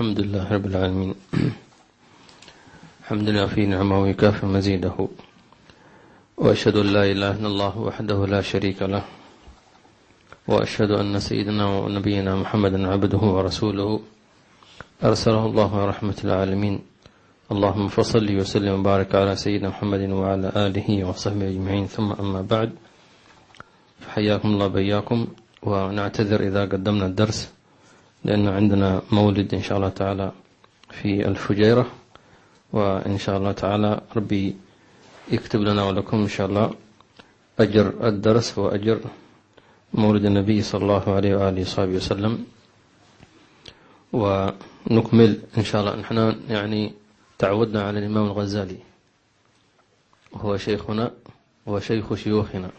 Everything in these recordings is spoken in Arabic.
الحمد لله رب العالمين. الحمد لله في نعمه ويكافئ مزيده. وأشهد أن لا إله إلا الله وحده لا شريك له. وأشهد أن سيدنا ونبينا محمدا عبده ورسوله. أرسله الله رحمة العالمين. اللهم فصل وسلم وبارك على سيدنا محمد وعلى آله وصحبه أجمعين. ثم أما بعد فحياكم الله بياكم ونعتذر إذا قدمنا الدرس. لأن عندنا مولد إن شاء الله تعالى في الفجيرة وإن شاء الله تعالى ربي يكتب لنا ولكم إن شاء الله أجر الدرس وأجر مولد النبي صلى الله عليه وآله وصحبه وسلم. ونكمل إن شاء الله. نحن يعني تعودنا على الإمام الغزالي هو شيخنا وشيخ شيوخنا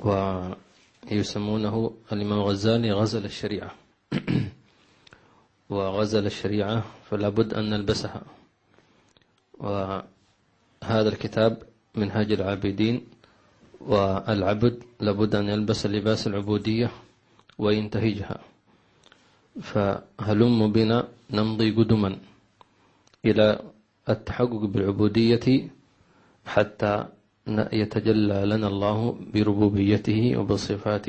ويسمونه الإمام الغزالي غزل الشريعة. وغزل الشريعة فلا بد أن نلبسها. وهذا الكتاب منهاج العابدين والعبد لابد أن يلبس لباس العبودية وينتهجها. فهلم بنا نمضي قدما إلى التحقق بالعبودية حتى يتجلى لنا الله بربوبيته وبصفات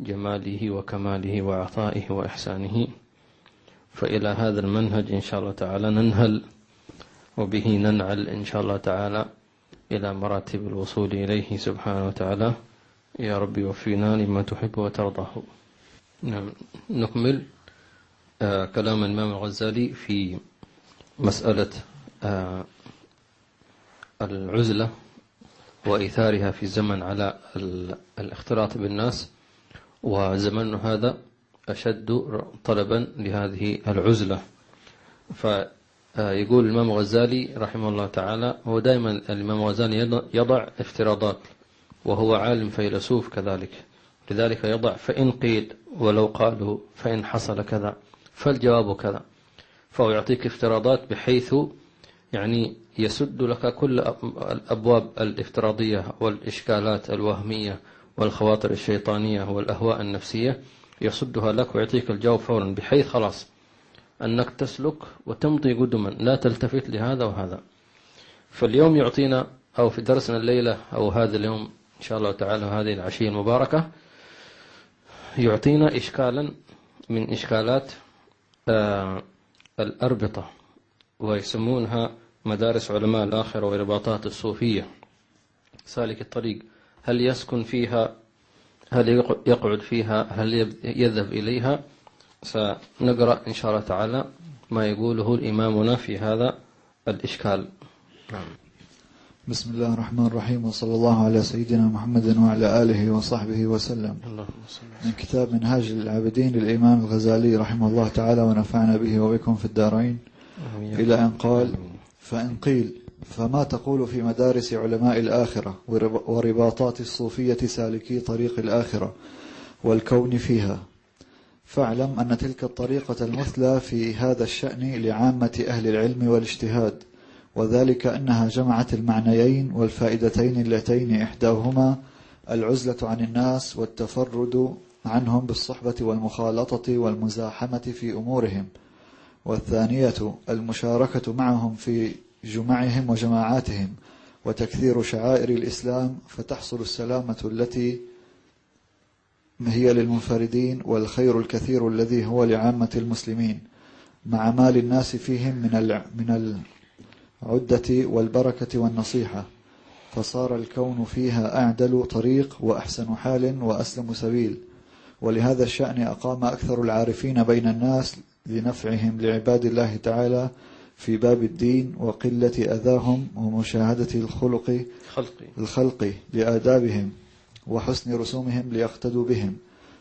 جماله وكماله وعطائه وإحسانه. فإلى هذا المنهج إن شاء الله تعالى ننهل وبه ننعل إن شاء الله تعالى إلى مراتب الوصول إليه سبحانه وتعالى. يا ربي وفينا لما تحب وترضاه. نعم. نكمل آه كلام الإمام الغزالي في مسألة آه العزلة وإيثارها في الزمن على الاختلاط بالناس. وزمن هذا أشد طلبا لهذه العزلة. فيقول الإمام الغزالي رحمه الله تعالى هو دائما الإمام الغزالي يضع افتراضات وهو عالم فيلسوف كذلك. لذلك يضع فإن قيل ولو قالوا فإن حصل كذا فالجواب كذا. فهو يعطيك افتراضات بحيث يعني يسد لك كل الأبواب الافتراضية والإشكالات الوهمية والخواطر الشيطانية والأهواء النفسية يصدها لك ويعطيك الجواب فورا. بحيث خلاص أنك تسلك وتمضي قدما. لا تلتفت لهذا وهذا. فاليوم يعطينا أو في درسنا الليلة أو هذا اليوم إن شاء الله تعالى هذه العشية المباركة يعطينا إشكالا من إشكالات آه الأربطة ويسمونها مدارس علماء الآخرة ورباطات الصوفية. سالك الطريق. هل يسكن فيها هل يقعد فيها هل يذهب إليها؟ سنقرأ إن شاء الله تعالى ما يقوله الإمامنا في هذا الإشكال. نعم. بسم الله الرحمن الرحيم وصلى الله على سيدنا محمد وعلى آله وصحبه وسلم. من كتاب منهاج العابدين للإمام الغزالي رحمه الله تعالى ونفعنا به وبكم في الدارين. إلى أن قال فإن قيل فما تقول في مدارس علماء الآخرة ورباطات الصوفية سالكي طريق الآخرة والكون فيها؟ فاعلم أن تلك الطريقة المثلى في هذا الشأن لعامة أهل العلم والاجتهاد وذلك أنها جمعت المعنيين والفائدتين اللتين إحداهما العزلة عن الناس والتفرد عنهم بالصحبة والمخالطة والمزاحمة في أمورهم والثانية المشاركة معهم في جمعهم وجماعاتهم وتكثير شعائر الإسلام فتحصل السلامة التي هي للمنفردين والخير الكثير الذي هو لعامة المسلمين. مع مال الناس فيهم من من العدة والبركة والنصيحة. فصار الكون فيها أعدل طريق وأحسن حال وأسلم سبيل. ولهذا الشأن أقام أكثر العارفين بين الناس لنفعهم لعباد الله تعالى في باب الدين وقلة أذاهم ومشاهدة الخلق الخلق. لآدابهم وحسن رسومهم ليقتدوا بهم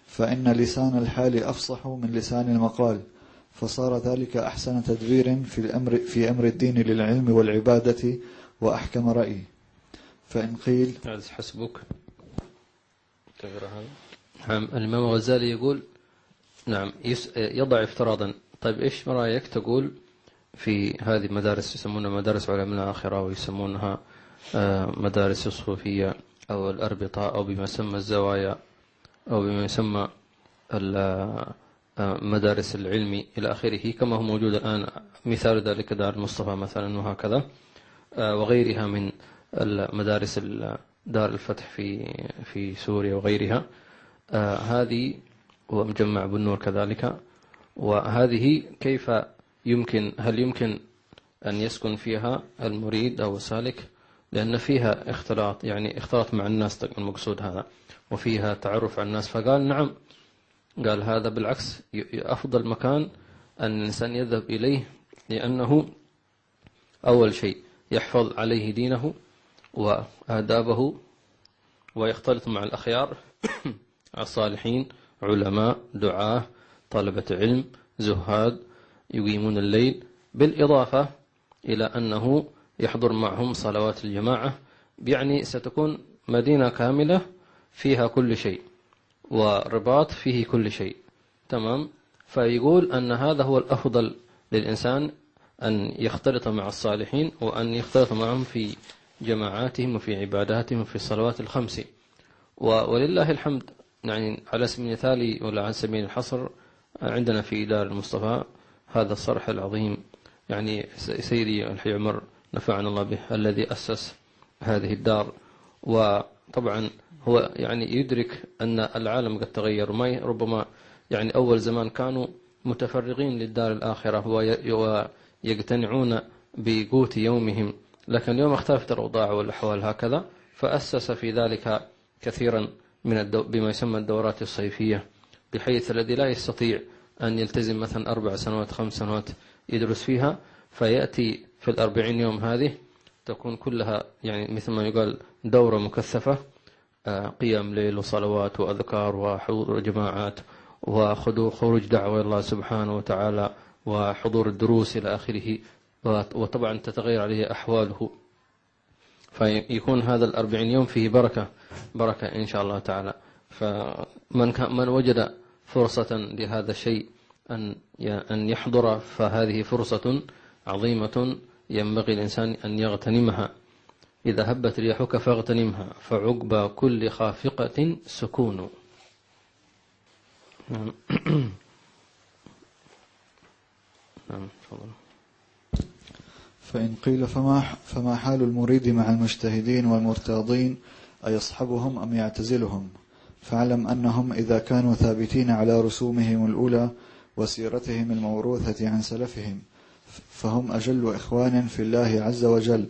فإن لسان الحال أفصح من لسان المقال فصار ذلك أحسن تدبير في الأمر في أمر الدين للعلم والعبادة وأحكم رأي فإن قيل هذا حسبك. نعم الإمام الغزالي يقول نعم يضع افتراضا. طيب إيش رأيك تقول في هذه مدارس يسمونها مدارس علماء الآخرة ويسمونها مدارس الصوفية أو الأربطة أو بما يسمى الزوايا أو بما يسمى مدارس العلم إلى آخره. كما هو موجود الآن مثال ذلك دار المصطفى مثلا وهكذا. وغيرها من المدارس دار الفتح في في سوريا وغيرها. هذه ومجمع بالنور كذلك. وهذه كيف يمكن هل يمكن أن يسكن فيها المريد أو السالك؟ لأن فيها اختلاط يعني اختلاط مع الناس المقصود هذا وفيها تعرف على الناس. فقال نعم. قال هذا بالعكس أفضل مكان أن الإنسان يذهب إليه لأنه أول شيء يحفظ عليه دينه وآدابه ويختلط مع الأخيار الصالحين علماء دعاة طلبة علم زهاد يقيمون الليل بالإضافة إلى أنه يحضر معهم صلوات الجماعة يعني ستكون مدينة كاملة فيها كل شيء ورباط فيه كل شيء. تمام؟ فيقول أن هذا هو الأفضل للإنسان أن يختلط مع الصالحين وأن يختلط معهم في جماعاتهم وفي عباداتهم وفي الصلوات الخمس. ولله الحمد يعني على سبيل المثال ولا على سبيل الحصر عندنا في دار المصطفى هذا الصرح العظيم. يعني سيدي الحي عمر نفعنا الله به الذي أسس هذه الدار. وطبعا هو يعني يدرك أن العالم قد تغير. وما ربما يعني أول زمان كانوا متفرغين للدار الآخرة. ويقتنعون بقوت يومهم. لكن اليوم اختلفت الأوضاع والأحوال هكذا فأسس في ذلك كثيرا من الدو بما يسمى الدورات الصيفية بحيث الذي لا يستطيع أن يلتزم مثلا أربع سنوات خمس سنوات يدرس فيها فيأتي في الأربعين يوم هذه تكون كلها يعني مثل ما يقال دورة مكثفة آه، قيام ليل وصلوات وأذكار وحضور جماعات وخذوا خروج دعوة الله سبحانه وتعالى وحضور الدروس إلى آخره وطبعا تتغير عليه أحواله. فيكون هذا الأربعين يوم فيه بركة بركة إن شاء الله تعالى. فمن من وجد فرصة لهذا الشيء أن أن يحضر فهذه فرصة عظيمة ينبغي الإنسان أن يغتنمها. إذا هبت رياحك فاغتنمها فعقب كل خافقة سكون. نعم. نعم فإن قيل فما, فما حال المريد مع المجتهدين والمرتاضين؟ أيصحبهم أم يعتزلهم؟ فاعلم أنهم إذا كانوا ثابتين على رسومهم الأولى وسيرتهم الموروثة عن سلفهم فهم أجل إخوان في الله عز وجل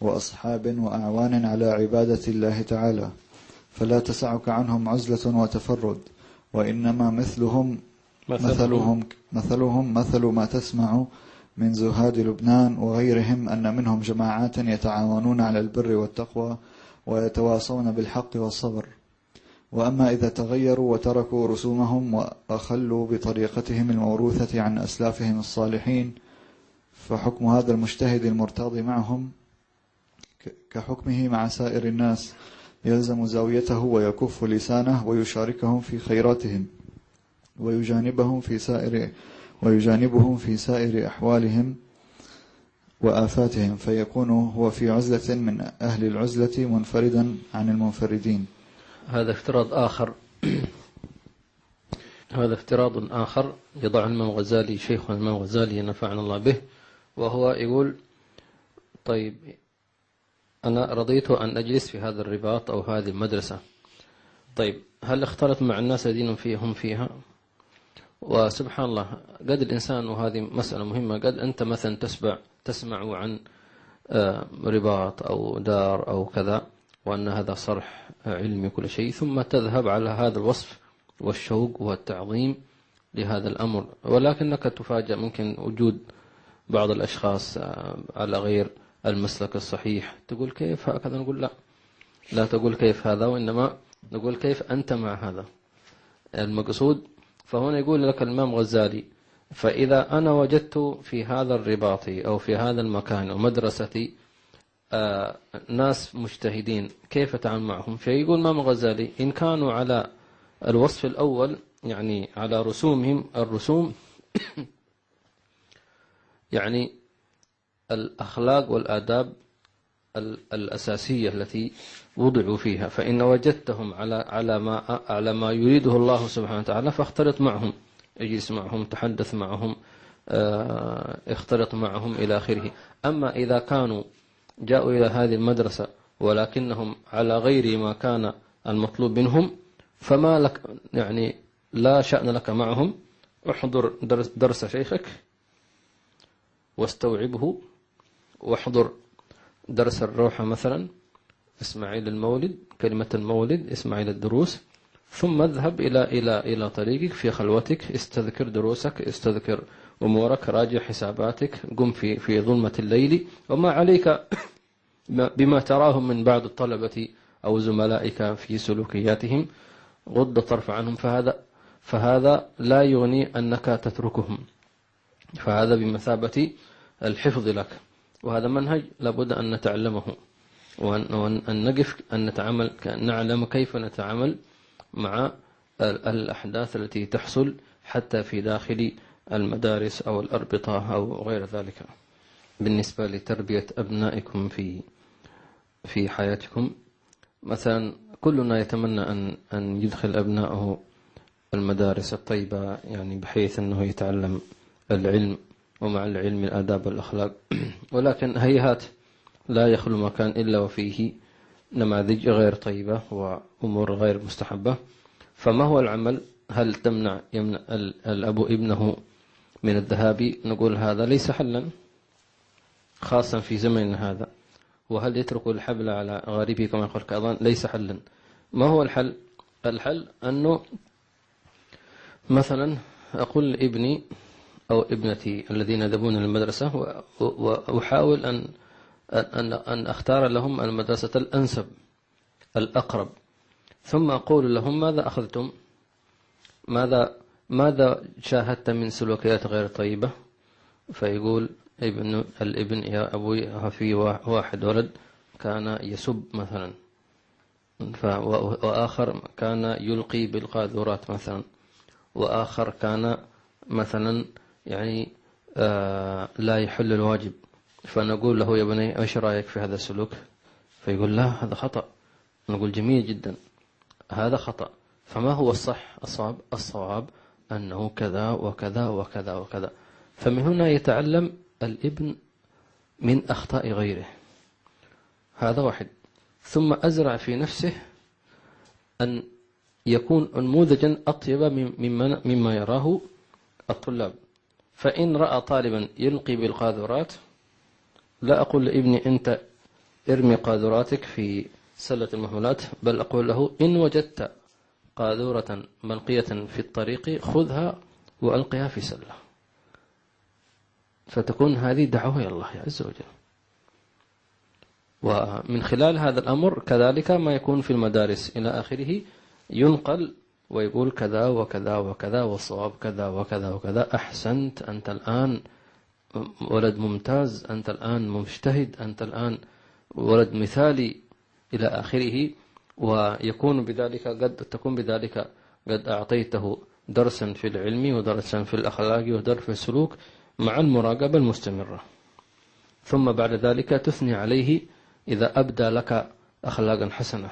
وأصحاب وأعوان على عبادة الله تعالى. فلا تسعك عنهم عزلة وتفرد وإنما مثلهم مثلهم. مثلهم مثل ما تسمع من زهاد لبنان وغيرهم أن منهم جماعات يتعاونون على البر والتقوى ويتواصون بالحق والصبر. وأما إذا تغيروا وتركوا رسومهم وأخلوا بطريقتهم الموروثة عن أسلافهم الصالحين فحكم هذا المجتهد المرتاض معهم كحكمه مع سائر الناس يلزم زاويته ويكف لسانه ويشاركهم في خيراتهم ويجانبهم في سائر ويجانبهم في سائر أحوالهم وآفاتهم فيكون هو في عزلة من أهل العزلة منفردا عن المنفردين. هذا افتراض آخر. هذا افتراض آخر يضع الإمام الغزالي شيخنا الإمام الغزالي نفعنا الله به وهو يقول طيب أنا رضيت أن أجلس في هذا الرباط أو هذه المدرسة. طيب هل اختلط مع الناس الذين فيهم فيها؟ وسبحان الله قد الإنسان وهذه مسألة مهمة قد أنت مثلا تسمع تسمع عن آه، رباط أو دار أو كذا. وأن هذا صرح علمي كل شيء ثم تذهب على هذا الوصف والشوق والتعظيم لهذا الأمر. ولكنك تفاجأ ممكن وجود بعض الأشخاص آه، على غير المسلك الصحيح. تقول كيف هكذا؟ نقول لا. لا تقول كيف هذا وإنما نقول كيف أنت مع هذا. المقصود فهنا يقول لك الإمام غزالي فإذا أنا وجدت في هذا الرباط أو في هذا المكان ومدرستي آه ناس مجتهدين كيف أتعامل معهم؟ فيقول الإمام غزالي إن كانوا على الوصف الأول يعني على رسومهم الرسوم يعني الأخلاق والآداب الأساسية التي وضعوا فيها فإن وجدتهم على على ما على ما يريده الله سبحانه وتعالى فاختلط معهم اجلس معهم تحدث معهم آه، اختلط معهم إلى آخره. أما إذا كانوا جاءوا إلى هذه المدرسة ولكنهم على غير ما كان المطلوب منهم فما لك يعني لا شأن لك معهم. احضر درس, شيخك واستوعبه. واحضر درس الروحة مثلا إسماعيل المولد كلمة المولد إسماعيل الدروس. ثم اذهب إلى إلى إلى طريقك في خلوتك. استذكر دروسك استذكر أمورك راجع حساباتك قم في في ظلمة الليل. وما عليك بما تراه من بعض الطلبة أو زملائك في سلوكياتهم. غض طرف عنهم فهذا فهذا لا يغني أنك تتركهم. فهذا بمثابة الحفظ لك. وهذا منهج لابد أن نتعلمه. وأن نقف أن نتعامل نعلم كيف نتعامل مع الأحداث التي تحصل حتى في داخل المدارس أو الأربطة أو غير ذلك. بالنسبة لتربية أبنائكم في في حياتكم مثلا كلنا يتمنى أن أن يدخل أبنائه المدارس الطيبة يعني بحيث أنه يتعلم العلم ومع العلم الآداب والأخلاق. ولكن هيهات لا يخلو مكان إلا وفيه نماذج غير طيبة وأمور غير مستحبة. فما هو العمل؟ هل تمنع يمنع الأب ابنه من الذهاب نقول هذا ليس حلا خاصا في زمننا هذا. وهل يترك الحبل على غريبه كما يقول كأظن ليس حلا. ما هو الحل؟ الحل أنه مثلا أقول لابني أو ابنتي الذين يذهبون للمدرسة وأحاول أن أن أن أختار لهم المدرسة الأنسب الأقرب. ثم أقول لهم ماذا أخذتم؟ ماذا ماذا شاهدت من سلوكيات غير طيبة؟ فيقول ابن الابن يا أبوي في واحد ولد كان يسب مثلا. وآخر كان يلقي بالقاذورات مثلا. وآخر كان مثلا يعني آه لا يحل الواجب. فنقول له يا بني إيش رأيك في هذا السلوك؟ فيقول لا هذا خطأ. نقول جميل جدا هذا خطأ. فما هو الصح؟ الصواب الصواب أنه كذا وكذا وكذا وكذا. فمن هنا يتعلم الابن من أخطاء غيره. هذا واحد. ثم أزرع في نفسه أن يكون نموذجا أطيب مما, مما يراه الطلاب. فإن رأى طالبا يلقي بالقاذورات لا أقول لابني أنت ارمي قاذوراتك في سلة المهملات بل أقول له إن وجدت قاذورة ملقية في الطريق خذها وألقها في سلة. فتكون هذه دعوة إلى الله عز وجل. ومن خلال هذا الأمر كذلك ما يكون في المدارس إلى آخره ينقل ويقول كذا وكذا وكذا والصواب كذا وكذا وكذا. أحسنت أنت الآن ولد ممتاز أنت الآن مجتهد أنت الآن ولد مثالي إلى آخره. ويكون بذلك قد تكون بذلك قد أعطيته درسا في العلم ودرسا في الأخلاق ودرس في السلوك مع المراقبة المستمرة. ثم بعد ذلك تثني عليه إذا أبدى لك أخلاقا حسنة.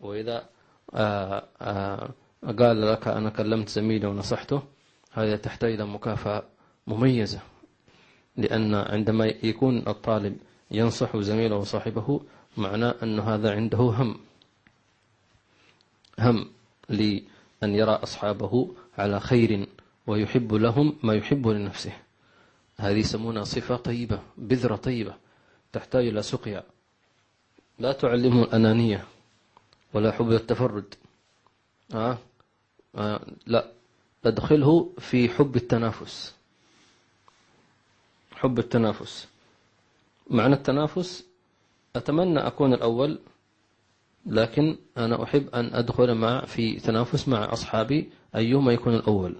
وإذا آآ آآ قال لك أنا كلمت زميلي ونصحته هذا تحتاج إلى مكافأة مميزة. لأن عندما يكون الطالب ينصح زميله وصاحبه معناه أن هذا عنده هم. هم لأن يرى أصحابه على خير ويحب لهم ما يحب لنفسه. هذه يسمونها صفة طيبة بذرة طيبة تحتاج إلى سقيا. لا تعلمه الأنانية ولا حب التفرد. آه؟ آه لا. أدخله في حب التنافس. حب التنافس. معنى التنافس أتمنى أكون الأول لكن أنا أحب أن أدخل مع في تنافس مع أصحابي أيهما يكون الأول.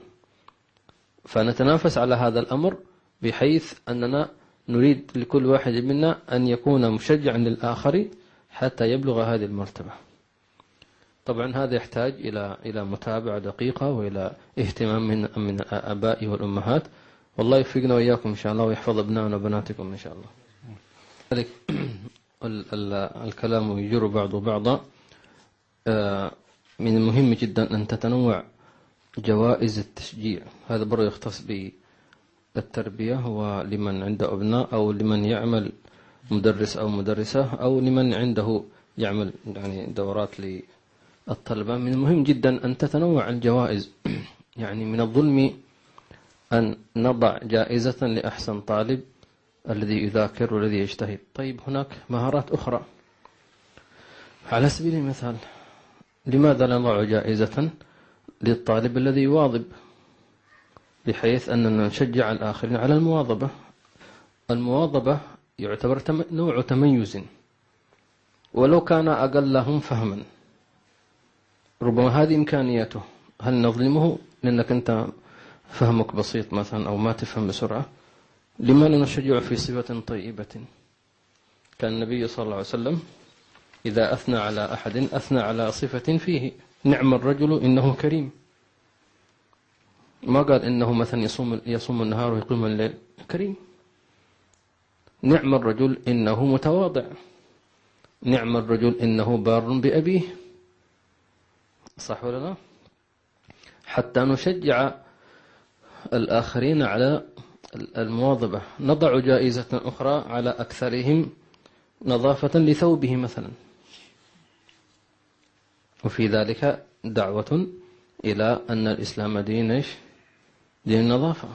فنتنافس على هذا الأمر بحيث أننا نريد لكل واحد منا أن يكون مشجعا للآخر حتى يبلغ هذه المرتبة. طبعا هذا يحتاج إلى إلى متابعة دقيقة وإلى اهتمام من من الآباء والأمهات. والله يوفقنا وإياكم إن شاء الله ويحفظ أبنائنا وبناتكم إن شاء الله. الكلام يجر بعضه بعضا. آه، من المهم جدا أن تتنوع جوائز التشجيع. هذا برضه يختص بالتربية ولمن عنده أبناء أو لمن يعمل مدرس أو مدرسة أو لمن عنده يعمل يعني دورات للطلبة. من المهم جدا أن تتنوع الجوائز. يعني من الظلم أن نضع جائزة لأحسن طالب الذي يذاكر والذي يجتهد. طيب هناك مهارات أخرى. على سبيل المثال لماذا لا نضع جائزة للطالب الذي يواظب؟ بحيث أننا نشجع الآخرين على المواظبة. المواظبة يعتبر نوع تميز. ولو كان أقلهم فهما. ربما هذه إمكانيته هل نظلمه؟ لأنك أنت فهمك بسيط مثلا أو ما تفهم بسرعة. لما لا نشجع في صفة طيبة؟ كان النبي صلى الله عليه وسلم إذا أثنى على أحد أثنى على صفة فيه نعم الرجل إنه كريم. ما قال إنه مثلا يصوم يصوم النهار ويقيم الليل؟ كريم. نعم الرجل إنه متواضع. نعم الرجل إنه بار بأبيه. صح ولا لا؟ حتى نشجع الآخرين على المواظبة. نضع جائزة أخرى على أكثرهم نظافة لثوبه مثلا. وفي ذلك دعوة إلى أن الإسلام دين دين النظافة.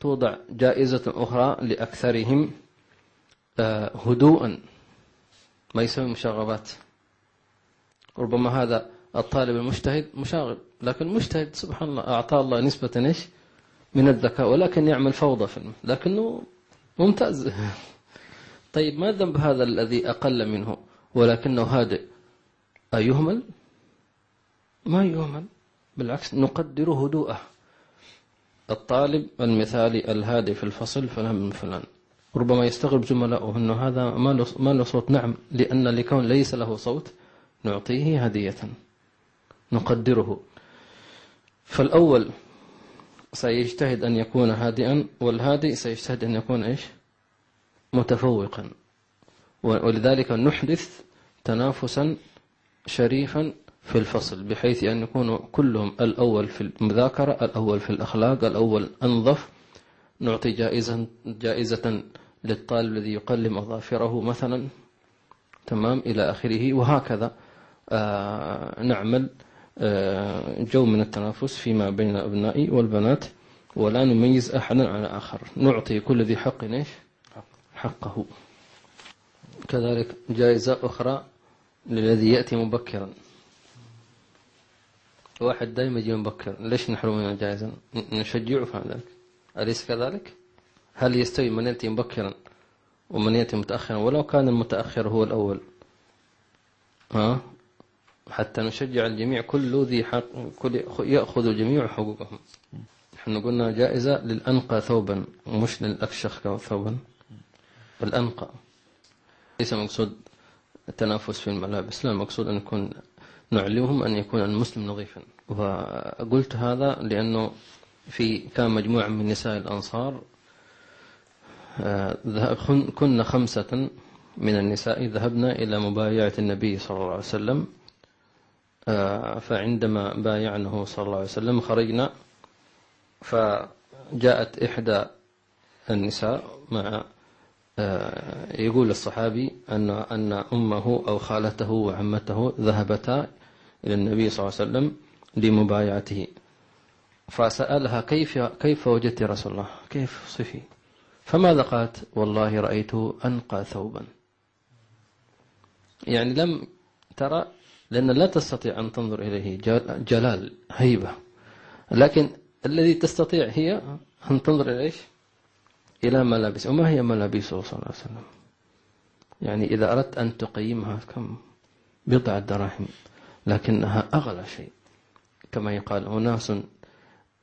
توضع جائزة أخرى لأكثرهم آه، هدوءا ما يسوي مشاغبات. ربما هذا الطالب المجتهد مشاغب لكن مجتهد سبحان الله أعطاه الله نسبة إيش؟ من الذكاء ولكن يعمل فوضى في المثل لكنه ممتاز. طيب ما ذنب هذا الذي أقل منه؟ ولكنه هادئ. أيهمل؟ ما يهمل. بالعكس نقدر هدوءه. الطالب المثالي الهادي في الفصل فلان من فلان. ربما يستغرب زملائه أنه هذا ما له صوت. نعم لأن لكون ليس له صوت نعطيه هدية. نقدره. فالأول سيجتهد أن يكون هادئا والهادئ سيجتهد أن يكون إيش؟ متفوقا. ولذلك نحدث تنافسا شريفا في الفصل بحيث أن يكونوا كلهم الأول في المذاكرة الأول في الأخلاق الأول أنظف. نعطي جائزة, جائزة للطالب الذي يقلم أظافره مثلا. تمام إلى آخره. وهكذا آه نعمل جو من التنافس فيما بين الأبناء والبنات ولا نميز أحدا على آخر. نعطي كل ذي حق حقه. كذلك جائزة أخرى للذي يأتي مبكرا. واحد دائما يجي مبكر ليش نحرم من الجائزة؟ نشجعه في ذلك أليس كذلك؟ هل يستوي من يأتي مبكرا ومن يأتي متأخرا؟ ولو كان المتأخر هو الأول. ها؟ حتى نشجع الجميع كل ذي حق كل يأخذ الجميع حقوقهم. نحن قلنا جائزة للأنقى ثوبا مش للأكشخ ثوبا. الأنقى. ليس مقصود التنافس في الملابس لا المقصود أن يكون نعلمهم أن يكون المسلم نظيفا. وقلت هذا لأنه في كان مجموعة من نساء الأنصار آه، كنا خمسة من النساء ذهبنا إلى مبايعة النبي صلى الله عليه وسلم. فعندما بايعنه صلى الله عليه وسلم خرجنا فجاءت إحدى النساء مع آه، يقول الصحابي أن أن أمه أو خالته وعمته ذهبتا إلى النبي صلى الله عليه وسلم لمبايعته. فسألها كيف كيف وجدت رسول الله؟ كيف صفي؟ فماذا قالت؟ والله رأيته أنقى ثوبا. يعني لم ترى لأن لا تستطيع أن تنظر إليه جلال هيبة. لكن الذي تستطيع هي أن تنظر إلى إيش؟ إلى ملابس. وما هي ملابسه صلى الله عليه وسلم؟ يعني إذا أردت أن تقيمها كم؟ بضع دراهم. لكنها أغلى شيء. كما يقال أناس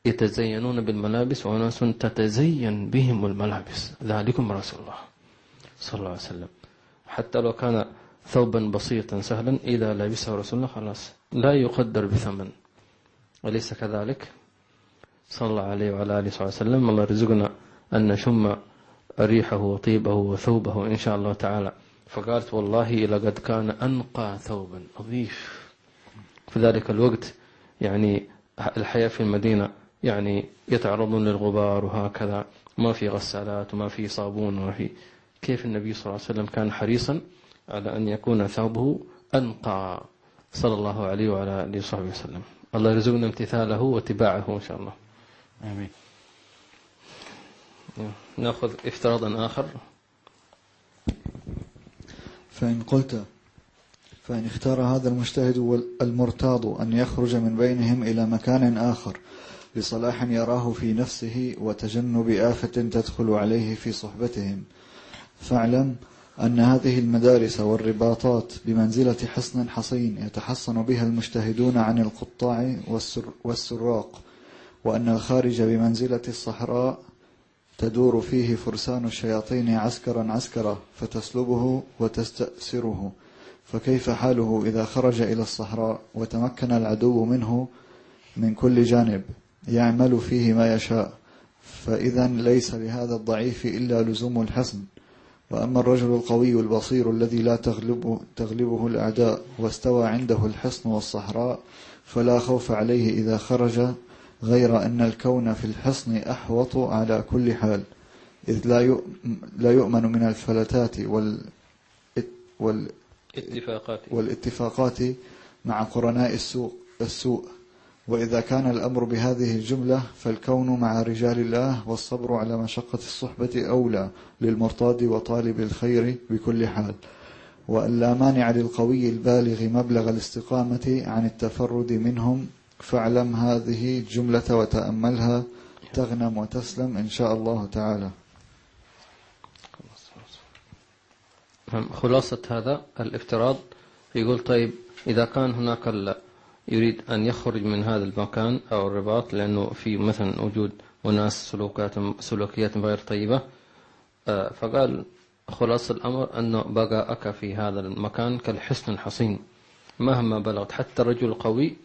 يتزينون بالملابس وأناس تتزين بهم الملابس. ذلكم رسول الله صلى الله عليه وسلم. حتى لو كان ثوبا بسيطا سهلا إذا لبسه رسول الله خلاص. لا يقدر بثمن. أليس كذلك؟ صلى الله عليه وعلى آله وسلم. الله رزقنا أن نشم ريحه وطيبه وثوبه إن شاء الله تعالى. فقالت والله لقد كان أنقى ثوبا. نظيف. في ذلك الوقت يعني الحياة في المدينة يعني يتعرضون للغبار وهكذا. ما في غسالات وما في صابون وما في كيف النبي صلى الله عليه وسلم كان حريصا على أن يكون ثوبه أنقى. صلى الله عليه وعلى آله وصحبه وسلم. الله يرزقنا امتثاله واتباعه إن شاء الله. آمين. نأخذ افتراضا آخر. فإن قلت فإن اختار هذا المجتهد المرتاض أن يخرج من بينهم إلى مكان آخر لصلاح يراه في نفسه وتجنب آفة تدخل عليه في صحبتهم. فاعلم أن هذه المدارس والرباطات بمنزلة حصن حصين يتحصن بها المجتهدون عن القطاع والسراق وأن الخارج بمنزلة الصحراء تدور فيه فرسان الشياطين عسكرا عسكرا فتسلبه وتستأسره. فكيف حاله إذا خرج إلى الصحراء وتمكن العدو منه من كل جانب يعمل فيه ما يشاء؟ فإذا ليس لهذا الضعيف إلا لزوم الحصن. وأما الرجل القوي البصير الذي لا تغلبه, تغلبه الأعداء واستوى عنده الحصن والصحراء فلا خوف عليه إذا خرج غير أن الكون في الحصن أحوط على كل حال إذ لا يؤمن من الفلتات وال والاتفاقات والاتفاقات مع قرناء السوء السوء. وإذا كان الأمر بهذه الجملة فالكون مع رجال الله والصبر على مشقة الصحبة أولى للمرتاد وطالب الخير بكل حال. وأن لا مانع للقوي البالغ مبلغ الاستقامة عن التفرد منهم فاعلم هذه الجملة وتأملها تغنم وتسلم إن شاء الله تعالى. خلاصة هذا الافتراض. يقول طيب إذا كان هناك يريد أن يخرج من هذا المكان أو الرباط لأنه في مثلا وجود وناس سلوكات سلوكيات غير طيبة. آه، فقال خلاص الأمر أنه بقاءك في هذا المكان كالحصن الحصين. مهما بلغت حتى الرجل القوي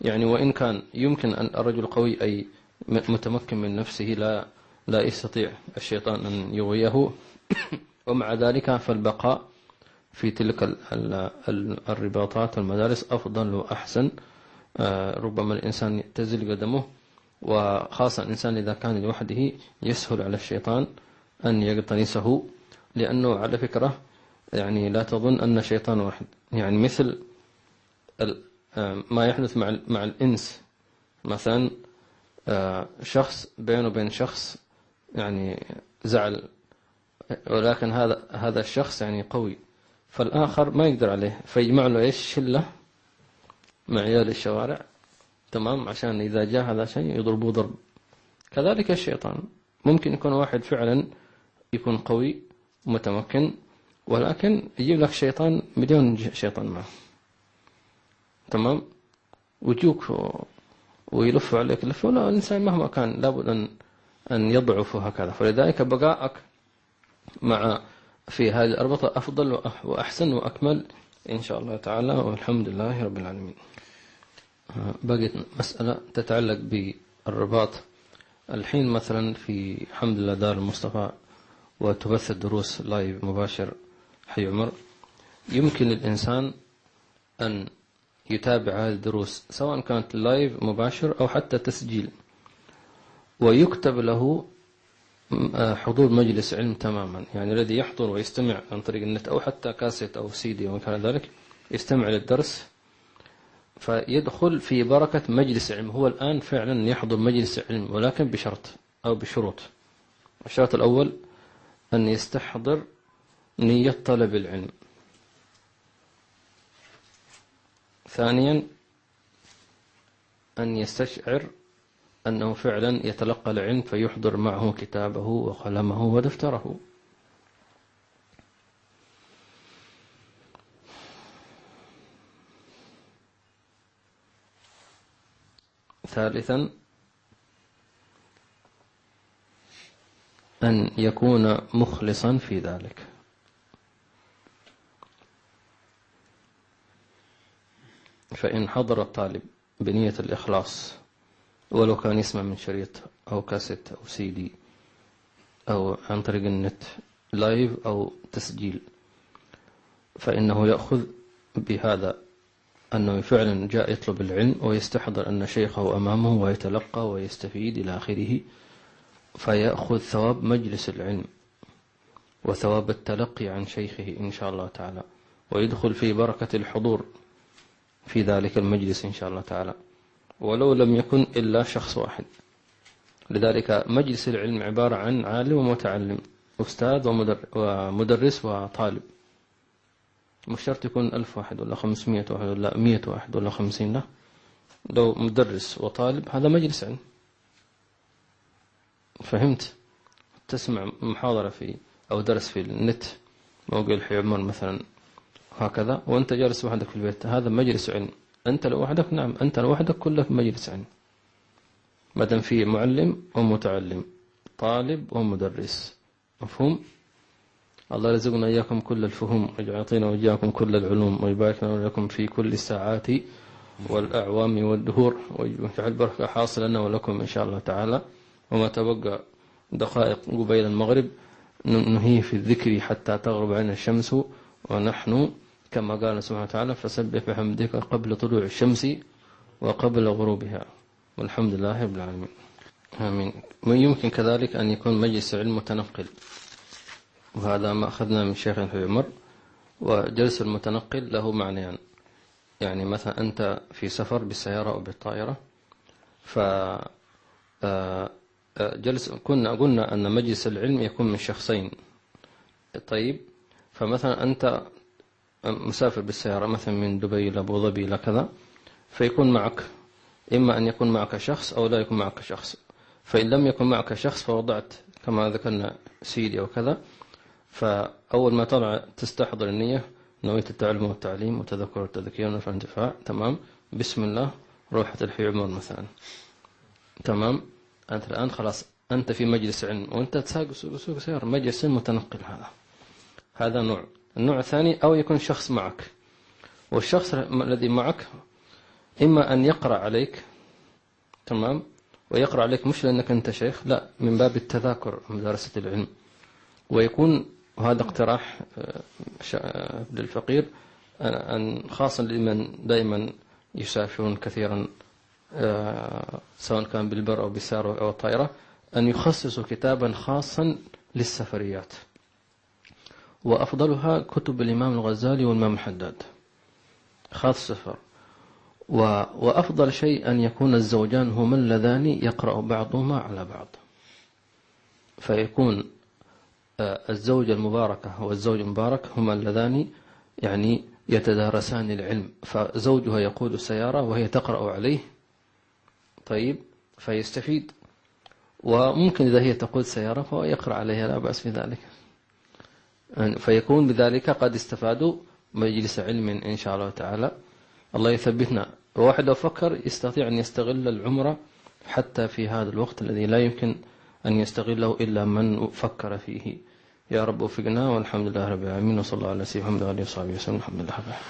يعني وإن كان يمكن أن الرجل القوي أي متمكن من نفسه لا لا يستطيع الشيطان أن يغويه. ومع ذلك فالبقاء في تلك الرباطات والمدارس أفضل وأحسن. آه، ربما الإنسان تزل قدمه وخاصة الإنسان إذا كان لوحده يسهل على الشيطان أن يقتنسه لأنه على فكرة يعني لا تظن أن الشيطان واحد. يعني مثل آه، ما يحدث مع الإنس. مثلا آه، شخص بينه وبين شخص يعني زعل ولكن هذا هذا الشخص يعني قوي. فالآخر ما يقدر عليه فيجمع له إيش؟ شلة مع عيال الشوارع. تمام؟ عشان إذا جاء هذا شيء يضربوه ضرب. كذلك الشيطان. ممكن يكون واحد فعلا يكون قوي ومتمكن ولكن يجيب لك شيطان مليون شيطان معه. تمام؟ ويجوك ويلفوا عليك. لفوا لا الإنسان مهما كان لابد أن أن يضعف هكذا. فلذلك بقائك مع في هذه الأربطة أفضل وأحسن وأكمل إن شاء الله تعالى والحمد لله رب العالمين. بقيت مسألة تتعلق بالرباط. الحين مثلا في حمد لله دار المصطفى وتبث الدروس live مباشر حي عمر. يمكن للإنسان أن يتابع هذه الدروس سواء كانت live مباشر أو حتى تسجيل. ويكتب له حضور مجلس علم تماما يعني الذي يحضر ويستمع عن طريق النت أو حتى كاسيت أو سيدي أو كان ذلك يستمع للدرس فيدخل في بركة مجلس علم. هو الآن فعلا يحضر مجلس علم ولكن بشرط أو بشروط. الشرط الأول أن يستحضر نية طلب العلم. ثانيا أن يستشعر أنه فعلا يتلقى العلم فيحضر معه كتابه وقلمه ودفتره. ثالثا أن يكون مخلصا في ذلك. فإن حضر الطالب بنية الإخلاص ولو كان يسمع من شريط أو كاسيت أو سي دي أو عن طريق النت live أو تسجيل فإنه يأخذ بهذا أنه فعلا جاء يطلب العلم ويستحضر أن شيخه أمامه ويتلقى ويستفيد إلى آخره فيأخذ ثواب مجلس العلم وثواب التلقي عن شيخه إن شاء الله تعالى ويدخل في بركة الحضور في ذلك المجلس إن شاء الله تعالى. ولو لم يكن إلا شخص واحد. لذلك مجلس العلم عبارة عن عالم ومتعلم أستاذ ومدرس وطالب. مش شرط يكون ألف واحد ولا خمسمية واحد ولا مية واحد ولا خمسين لا. لو مدرس وطالب هذا مجلس علم. فهمت؟ تسمع محاضرة في أو درس في النت موقع الحي عمر مثلا هكذا. وأنت جالس وحدك في البيت هذا مجلس علم. أنت لوحدك؟ نعم أنت لوحدك كلك مجلس ما دام فيه معلم ومتعلم طالب ومدرس. مفهوم؟ الله يرزقنا إياكم كل الفهوم ويعطينا وإياكم كل العلوم ويبارك لنا في كل الساعات والأعوام والدهور ويجعل بركة حاصل لنا ولكم إن شاء الله تعالى. وما تبقى دقائق قبيل المغرب نهيه في الذكر حتى تغرب عين الشمس ونحن كما قال سبحانه وتعالى فسبح بحمدك قبل طلوع الشمس وقبل غروبها. والحمد لله رب العالمين. آمين. يمكن كذلك أن يكون مجلس علم متنقل. وهذا ما أخذنا من شيخ في عمر. وجلس المتنقل له معنيان. يعني مثلا أنت في سفر بالسيارة أو بالطائرة ف آه، آه، جلس كنا قلنا أن مجلس العلم يكون من شخصين. طيب فمثلا أنت مسافر بالسيارة مثلا من دبي إلى أبو ظبي إلى كذا فيكون معك إما أن يكون معك شخص أو لا يكون معك شخص. فإن لم يكن معك شخص فوضعت كما ذكرنا سيدي أو كذا. فأول ما طلع تستحضر النية نوية التعلم والتعليم وتذكر والتذكير والنفع والانتفاع تمام. بسم الله. روحة الحي عمر مثلا. تمام. أنت الآن خلاص أنت في مجلس علم وأنت تساق سوق سيارة. مجلس متنقل هذا. هذا نوع. النوع الثاني أو يكون شخص معك. والشخص الذي معك إما أن يقرأ عليك تمام؟ ويقرأ عليك مش لأنك أنت شيخ لا من باب التذاكر مدارسة العلم. ويكون وهذا اقتراح آه، آه، للفقير أن خاصة لمن دائما يسافرون كثيرا آه، سواء كان بالبر أو بالسيارة أو الطائرة أن يخصصوا كتابا خاصا للسفريات. وأفضلها كتب الإمام الغزالي والإمام الحداد. خاص سفر وأفضل شيء أن يكون الزوجان هما اللذان يقرأ بعضهما على بعض. فيكون الزوجة المباركة والزوج المبارك هما اللذان يعني يتدارسان العلم. فزوجها يقود السيارة وهي تقرأ عليه. طيب فيستفيد. وممكن إذا هي تقود سيارة فهو يقرأ عليها لا بأس في ذلك فيكون بذلك قد استفادوا مجلس علم إن شاء الله تعالى. الله يثبتنا. واحد لو فكر يستطيع أن يستغل العمرة حتى في هذا الوقت الذي لا يمكن أن يستغله إلا من فكر فيه. يا رب وفقنا والحمد لله رب العالمين وصلى الله على سيدنا محمد وعلى آله وصحبه وسلم. الحمد لله